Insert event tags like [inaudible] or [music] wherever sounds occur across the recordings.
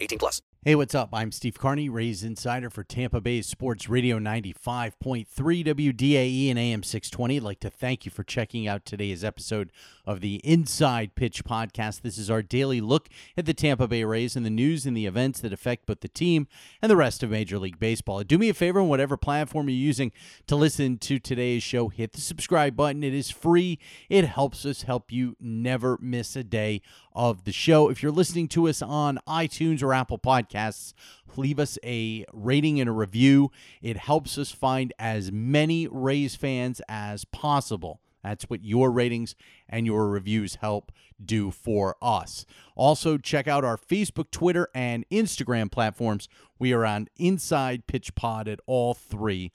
18 plus. Hey, what's up? I'm Steve Carney, Rays Insider for Tampa Bay Sports Radio 95.3 WDAE and AM 620. I'd like to thank you for checking out today's episode of the Inside Pitch Podcast. This is our daily look at the Tampa Bay Rays and the news and the events that affect both the team and the rest of Major League Baseball. Do me a favor on whatever platform you're using to listen to today's show. Hit the subscribe button. It is free. It helps us help you never miss a day of the show. If you're listening to us on iTunes or Apple Podcasts, leave us a rating and a review. It helps us find as many Rays fans as possible. That's what your ratings and your reviews help do for us. Also, check out our Facebook, Twitter, and Instagram platforms. We are on Inside Pitch Pod at all three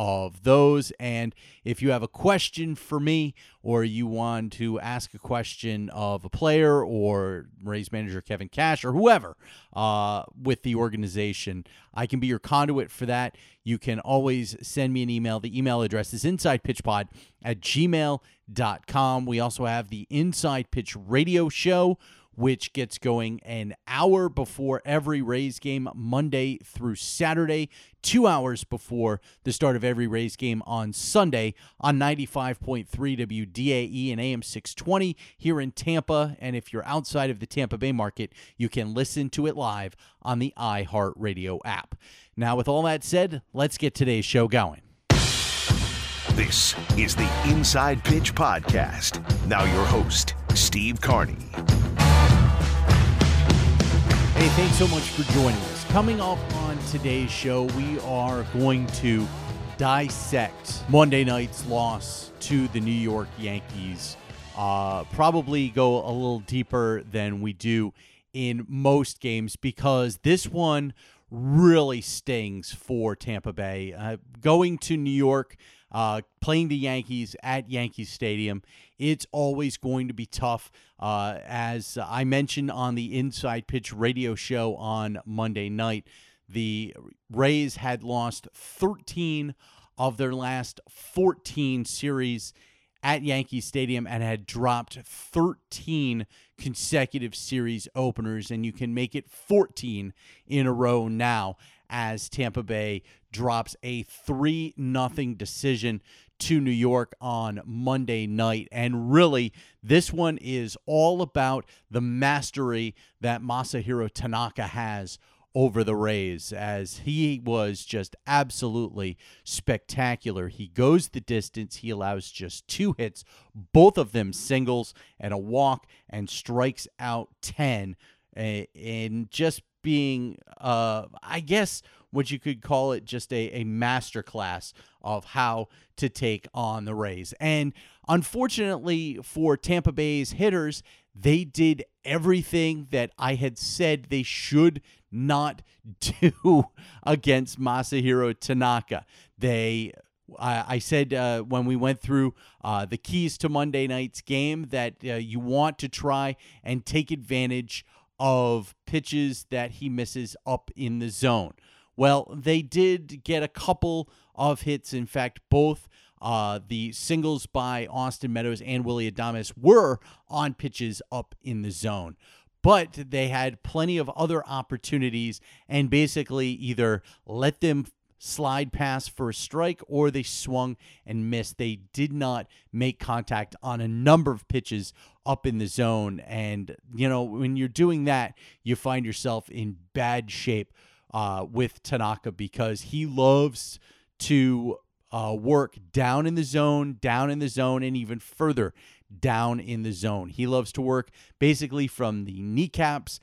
of those. And if you have a question for me or you want to ask a question of a player or Rays manager Kevin Cash or whoever uh, with the organization, I can be your conduit for that. You can always send me an email. The email address is insidepitchpod at gmail.com. We also have the Inside Pitch Radio Show which gets going an hour before every Rays game, Monday through Saturday, two hours before the start of every Rays game on Sunday on 95.3 WDAE and AM 620 here in Tampa. And if you're outside of the Tampa Bay market, you can listen to it live on the iHeartRadio app. Now, with all that said, let's get today's show going. This is the Inside Pitch Podcast. Now, your host, Steve Carney. Hey, thanks so much for joining us. Coming up on today's show, we are going to dissect Monday night's loss to the New York Yankees. Uh, probably go a little deeper than we do in most games because this one really stings for Tampa Bay. Uh, going to New York, uh, playing the Yankees at Yankee Stadium, it's always going to be tough. Uh, as I mentioned on the Inside Pitch radio show on Monday night, the Rays had lost 13 of their last 14 series at Yankee Stadium and had dropped 13 consecutive series openers, and you can make it 14 in a row now as Tampa Bay drops a 3 nothing decision to New York on Monday night. And really, this one is all about the mastery that Masahiro Tanaka has over the Rays as he was just absolutely spectacular. He goes the distance. He allows just two hits, both of them singles and a walk, and strikes out 10. And just being, uh, I guess, what you could call it just a, a master class of how to take on the Rays. And unfortunately for Tampa Bay's hitters, they did everything that I had said they should not [laughs] do against Masahiro Tanaka. They I, said uh, when we went through uh, the keys to Monday night's game that uh, you want to try and take advantage of pitches that he misses up in the zone. Well, they did get a couple of hits. In fact, both uh, the singles by Austin Meadows and Willy Adames were on pitches up in the zone. But they had plenty of other opportunities and basically either let them slide past for a strike or they swung and missed. They did not make contact on a number of pitches up in the zone. And, you know, when you're doing that, you find yourself in bad shape uh, with Tanaka because he loves to uh, work down in the zone, down in the zone, and even further down in the zone. He loves to work basically from the kneecaps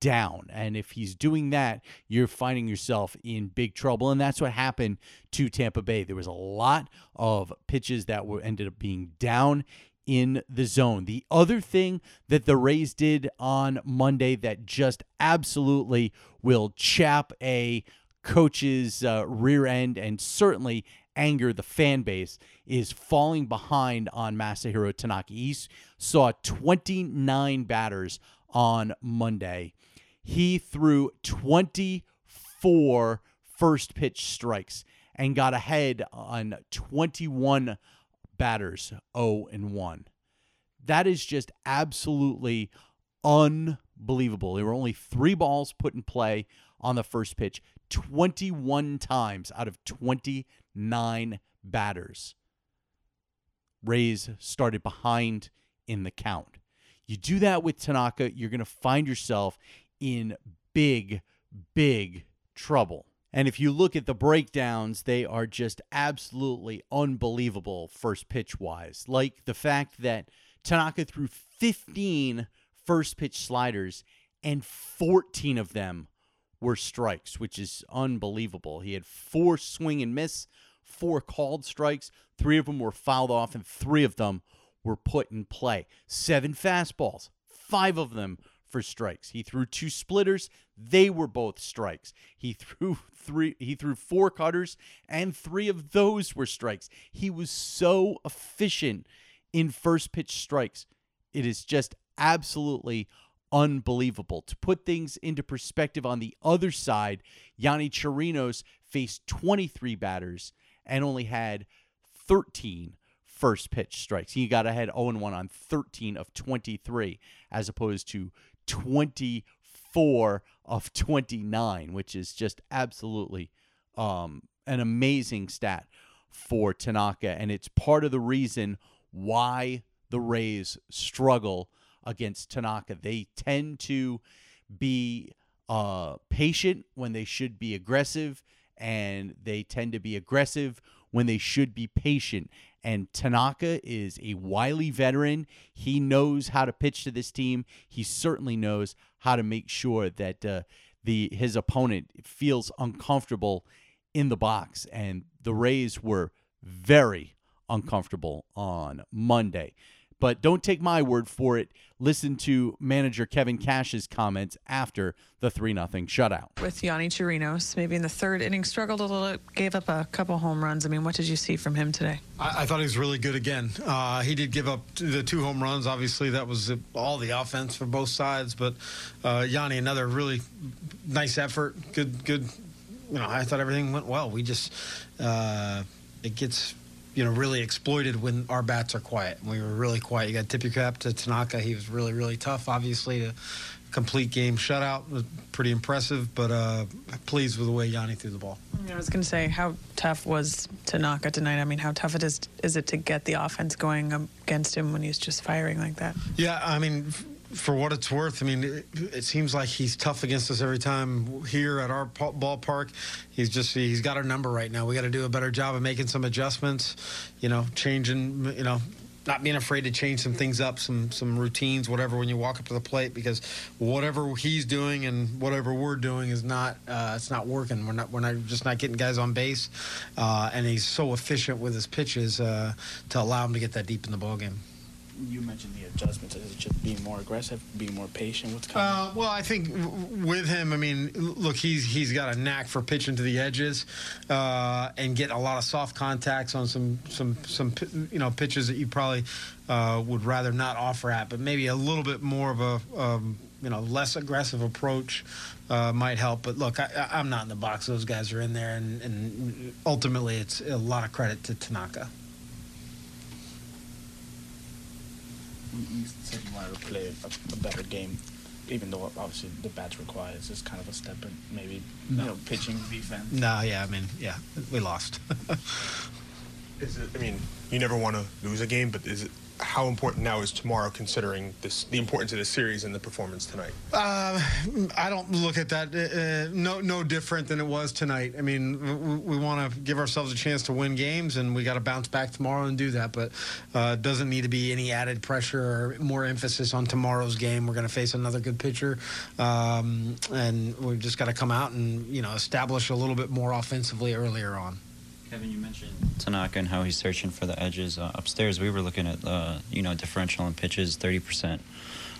down. And if he's doing that, you're finding yourself in big trouble. And that's what happened to Tampa Bay. There was a lot of pitches that were ended up being down in the zone. The other thing that the Rays did on Monday that just absolutely will chap a coach's uh, rear end and certainly anger the fan base is falling behind on Masahiro Tanaka. He saw 29 batters on Monday. He threw 24 first pitch strikes and got ahead on 21 batters 0 and 1. That is just absolutely unbelievable. There were only 3 balls put in play on the first pitch 21 times out of 29 batters. Rays started behind in the count. You do that with Tanaka, you're going to find yourself in big, big trouble. And if you look at the breakdowns, they are just absolutely unbelievable first pitch wise. Like the fact that Tanaka threw 15 first pitch sliders and 14 of them were strikes, which is unbelievable. He had four swing and miss, four called strikes, three of them were fouled off, and three of them were put in play. Seven fastballs, five of them for strikes. He threw two splitters, they were both strikes. He threw [laughs] three he threw four cutters and three of those were strikes. He was so efficient in first pitch strikes. It is just absolutely unbelievable. To put things into perspective on the other side, Yonny Chirinos faced 23 batters and only had 13 first pitch strikes. He got ahead 0 1 on 13 of 23 as opposed to 24 of 29, which is just absolutely um, an amazing stat for Tanaka. And it's part of the reason why the Rays struggle against Tanaka. They tend to be uh, patient when they should be aggressive, and they tend to be aggressive when they should be patient. And Tanaka is a wily veteran. He knows how to pitch to this team. He certainly knows how to make sure that uh, the his opponent feels uncomfortable in the box. And the Rays were very uncomfortable on Monday. But don't take my word for it. Listen to manager Kevin Cash's comments after the 3 0 shutout. With Yonny Chirinos, maybe in the third inning, struggled a little, gave up a couple home runs. I mean, what did you see from him today? I, I thought he was really good again. Uh, he did give up the two home runs. Obviously, that was all the offense for both sides. But uh, Yonny, another really nice effort. Good, good. You know, I thought everything went well. We just, uh, it gets you know, really exploited when our bats are quiet. We were really quiet. You got to tip your cap to Tanaka. He was really, really tough. Obviously, to complete game shutout was pretty impressive, but uh, pleased with the way Yonny threw the ball. I was going to say, how tough was Tanaka tonight? I mean, how tough it is is it to get the offense going against him when he's just firing like that? Yeah, I mean for what it's worth, I mean, it, it, seems like he's tough against us every time here at our ballpark. He's just he's got our number right now. We got to do a better job of making some adjustments, you know, changing, you know, not being afraid to change some things up, some some routines, whatever, when you walk up to the plate, because whatever he's doing and whatever we're doing is not uh, it's not working. We're not we're not just not getting guys on base, uh, and he's so efficient with his pitches uh, to allow him to get that deep in the ball game you mentioned the adjustments. Is it just being more aggressive, being more patient? What's coming? Uh, well, I think with him, I mean, look, he's he's got a knack for pitching to the edges uh, and getting a lot of soft contacts on some some some you know pitches that you probably uh, would rather not offer at, but maybe a little bit more of a um, you know less aggressive approach uh, might help. But look, I, am not in the box; those guys are in there, and, and ultimately, it's a lot of credit to Tanaka. You said you wanted to play a, a, better game, even though obviously the bats were quiet. It's just kind of a step in maybe no. you know pitching defense. No, yeah, I mean, yeah, we lost. [laughs] is it? I mean, you never want to lose a game, but is it how important now is tomorrow, considering this the importance of the series and the performance tonight? Uh, I don't look at that uh, no no different than it was tonight. I mean, we, we want to give ourselves a chance to win games, and we got to bounce back tomorrow and do that. But uh, doesn't need to be any added pressure or more emphasis on tomorrow's game. We're going to face another good pitcher, um, and we've just got to come out and you know establish a little bit more offensively earlier on. Kevin, you mentioned Tanaka and how he's searching for the edges. Uh, upstairs, we were looking at uh, you know differential and pitches, thirty percent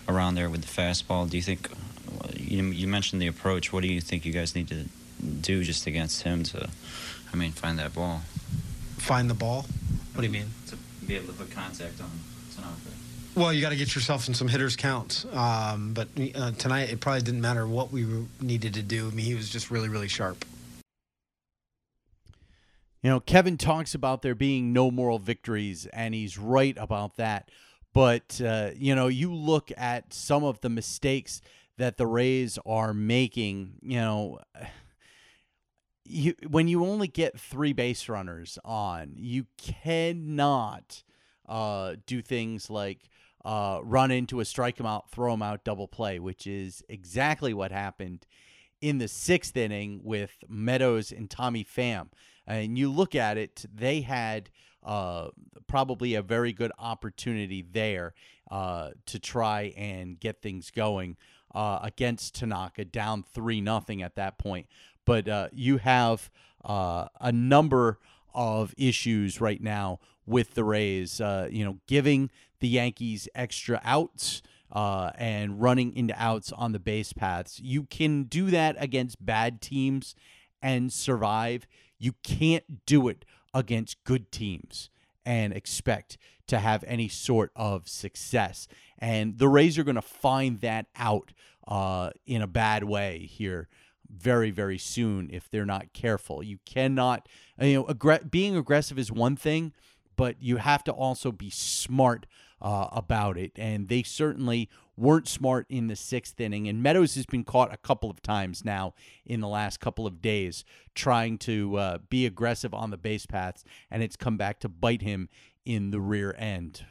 around there with the fastball. Do you think you, you mentioned the approach? What do you think you guys need to do just against him to, I mean, find that ball? Find the ball. What do you mean? To be able to put contact on Tanaka. Well, you got to get yourself in some hitters counts. Um, but uh, tonight, it probably didn't matter what we needed to do. I mean, he was just really, really sharp. You know, Kevin talks about there being no moral victories, and he's right about that. But, uh, you know, you look at some of the mistakes that the Rays are making, you know, [sighs] you, when you only get three base runners on, you cannot uh, do things like uh, run into a strike him out, throw him out, double play, which is exactly what happened in the sixth inning with Meadows and Tommy Pham and you look at it, they had uh, probably a very good opportunity there uh, to try and get things going uh, against Tanaka, down three nothing at that point. But uh, you have uh, a number of issues right now with the Rays. Uh, you know, giving the Yankees extra outs. Uh, and running into outs on the base paths. You can do that against bad teams and survive. You can't do it against good teams and expect to have any sort of success. And the Rays are going to find that out uh, in a bad way here very very soon if they're not careful. You cannot you know being aggressive is one thing, but you have to also be smart uh, about it. And they certainly weren't smart in the sixth inning. And Meadows has been caught a couple of times now in the last couple of days trying to uh, be aggressive on the base paths, and it's come back to bite him in the rear end.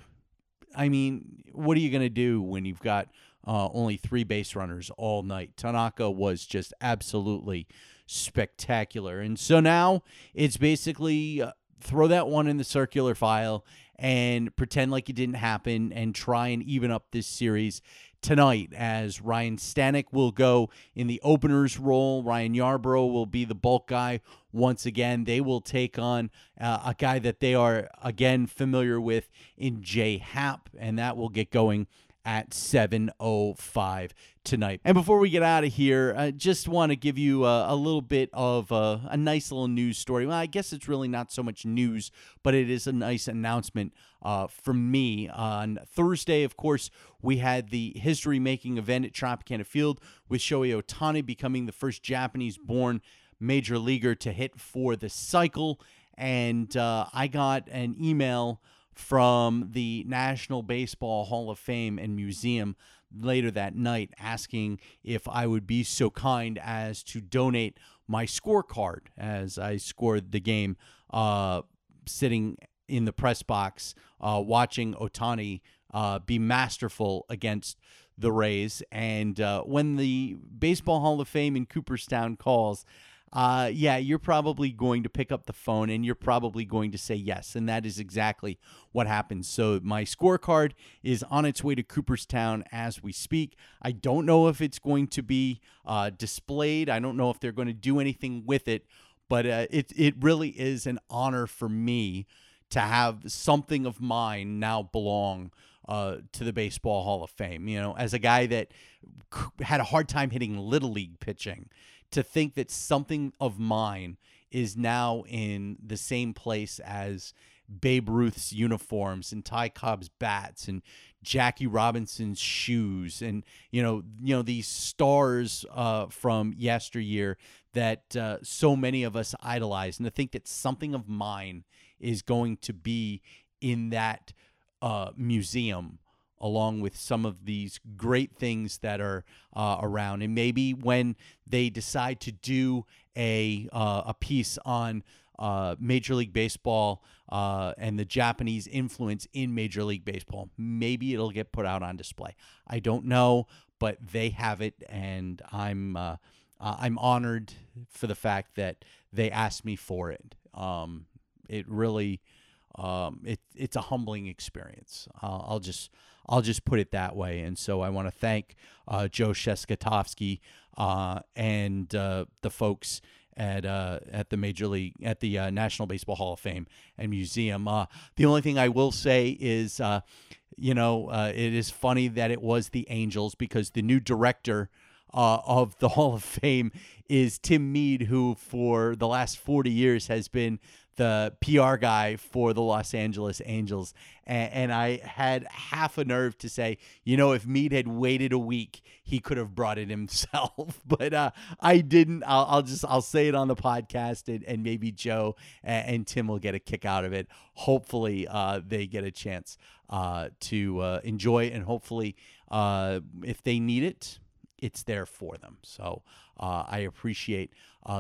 I mean, what are you going to do when you've got uh, only three base runners all night? Tanaka was just absolutely spectacular. And so now it's basically uh, throw that one in the circular file and pretend like it didn't happen and try and even up this series tonight as Ryan Stanek will go in the opener's role. Ryan Yarbrough will be the bulk guy once again. They will take on uh, a guy that they are, again, familiar with in Jay Happ, and that will get going at 7.05 tonight. And before we get out of here, I just want to give you a, a little bit of a, a, nice little news story. Well, I guess it's really not so much news, but it is a nice announcement uh, me. On Thursday, of course, we had the history making event at Tropicana Field with Shohei Ohtani becoming the first Japanese born major leaguer to hit for the cycle. And uh, I got an email from the National Baseball Hall of Fame and Museum later that night asking if I would be so kind as to donate my scorecard as I scored the game uh, sitting in the press box uh, watching Ohtani uh, be masterful against the Rays. And uh, when the Baseball Hall of Fame in Cooperstown calls, uh, yeah, you're probably going to pick up the phone and you're probably going to say yes. And that is exactly what happens. So my scorecard is on its way to Cooperstown as we speak. I don't know if it's going to be uh, displayed, I don't know if they're going to do anything with it, but uh, it, it really is an honor for me to have something of mine now belong. Uh, to the Baseball Hall of Fame. You know, as a guy that had a hard time hitting little league pitching, to think that something of mine is now in the same place as Babe Ruth's uniforms and Ty Cobb's bats and Jackie Robinson's shoes and you know you know these stars uh, from yesteryear that uh, so many of us idolize. And to think that something of mine is going to be in that uh, museum along with some of these great things that are uh, around. And maybe when they decide to do a uh, a piece on uh, Major League Baseball uh, and the Japanese influence in Major League Baseball, maybe it'll get put out on display. I don't know, but they have it, and I'm uh, I'm honored for the fact that they asked me for it. Um, it really. Um, it, it's a humbling experience. I'll just I'll just put it that way. And so I want to thank uh, Joe Shestakofsky uh, and uh, the folks at uh, at the Major League at the uh, National Baseball Hall of Fame and Museum. Uh, the only thing I will say is, uh, you know, uh, it is funny that it was the Angels because the new director uh, of the [laughs] Hall of Fame is Tim Mead, who for the last 40 years has been the PR guy for the Los Angeles Angels. And, and, I had half a nerve to say, you know, if Mead had waited a week, he could have brought it [laughs] himself. but uh, I didn't. I'll, I'll, just I'll say it on the podcast, and, and maybe Joe and, and, Tim will get a kick out of it. Hopefully, uh, they get a chance uh, to uh, enjoy it, and hopefully, uh, if they need it, it's there for them. So uh, I appreciate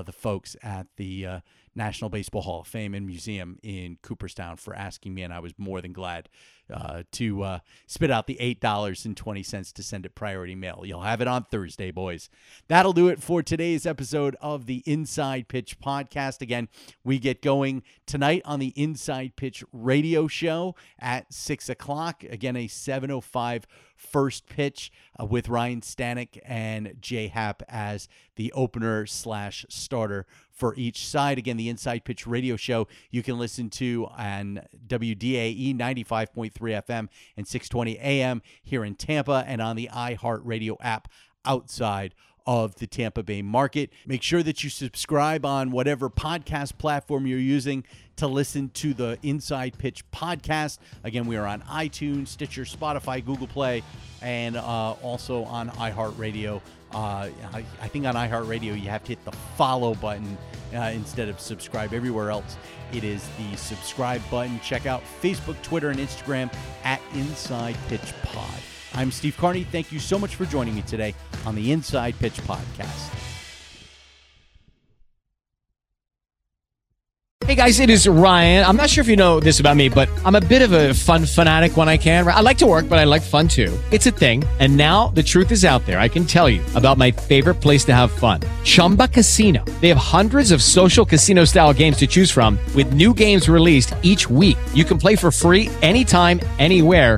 the folks at the National Baseball Hall of Fame and Museum in Cooperstown for asking me, and I was more than glad uh, to uh, spit out the $8.20 to send it priority mail. You'll have it on Thursday, boys. That'll do it for today's episode of the Inside Pitch podcast. Again, we get going tonight on the Inside Pitch radio show at 6 o'clock. Again, a 705 first pitch uh, with Ryan Stanek and Jay Happ as the opener slash starter for each side. Again, the Inside Pitch radio show you can listen to on WDAE 95.3 FM and 620 AM here in Tampa and on the iHeartRadio app outside of the Tampa Bay market. Make sure that you subscribe on whatever podcast platform you're using to listen to the Inside Pitch podcast. Again, we are on iTunes, Stitcher, Spotify, Google Play, and uh, also on iHeartRadio. Uh, I, I, think on iHeartRadio you have to hit the follow button uh, instead of subscribe. Everywhere else, it is the subscribe button. Check out Facebook, Twitter, and Instagram at Inside Pitch Pod. I'm Steve Carney. Thank you so much for joining me today on the Inside Pitch Podcast. Hey guys, it is Ryan. I'm not sure if you know this about me, but I'm a bit of a fun fanatic when I can. I like to work, but I like fun too. It's a thing. And now the truth is out there. I can tell you about my favorite place to have fun Chumba Casino. They have hundreds of social casino style games to choose from, with new games released each week. You can play for free anytime, anywhere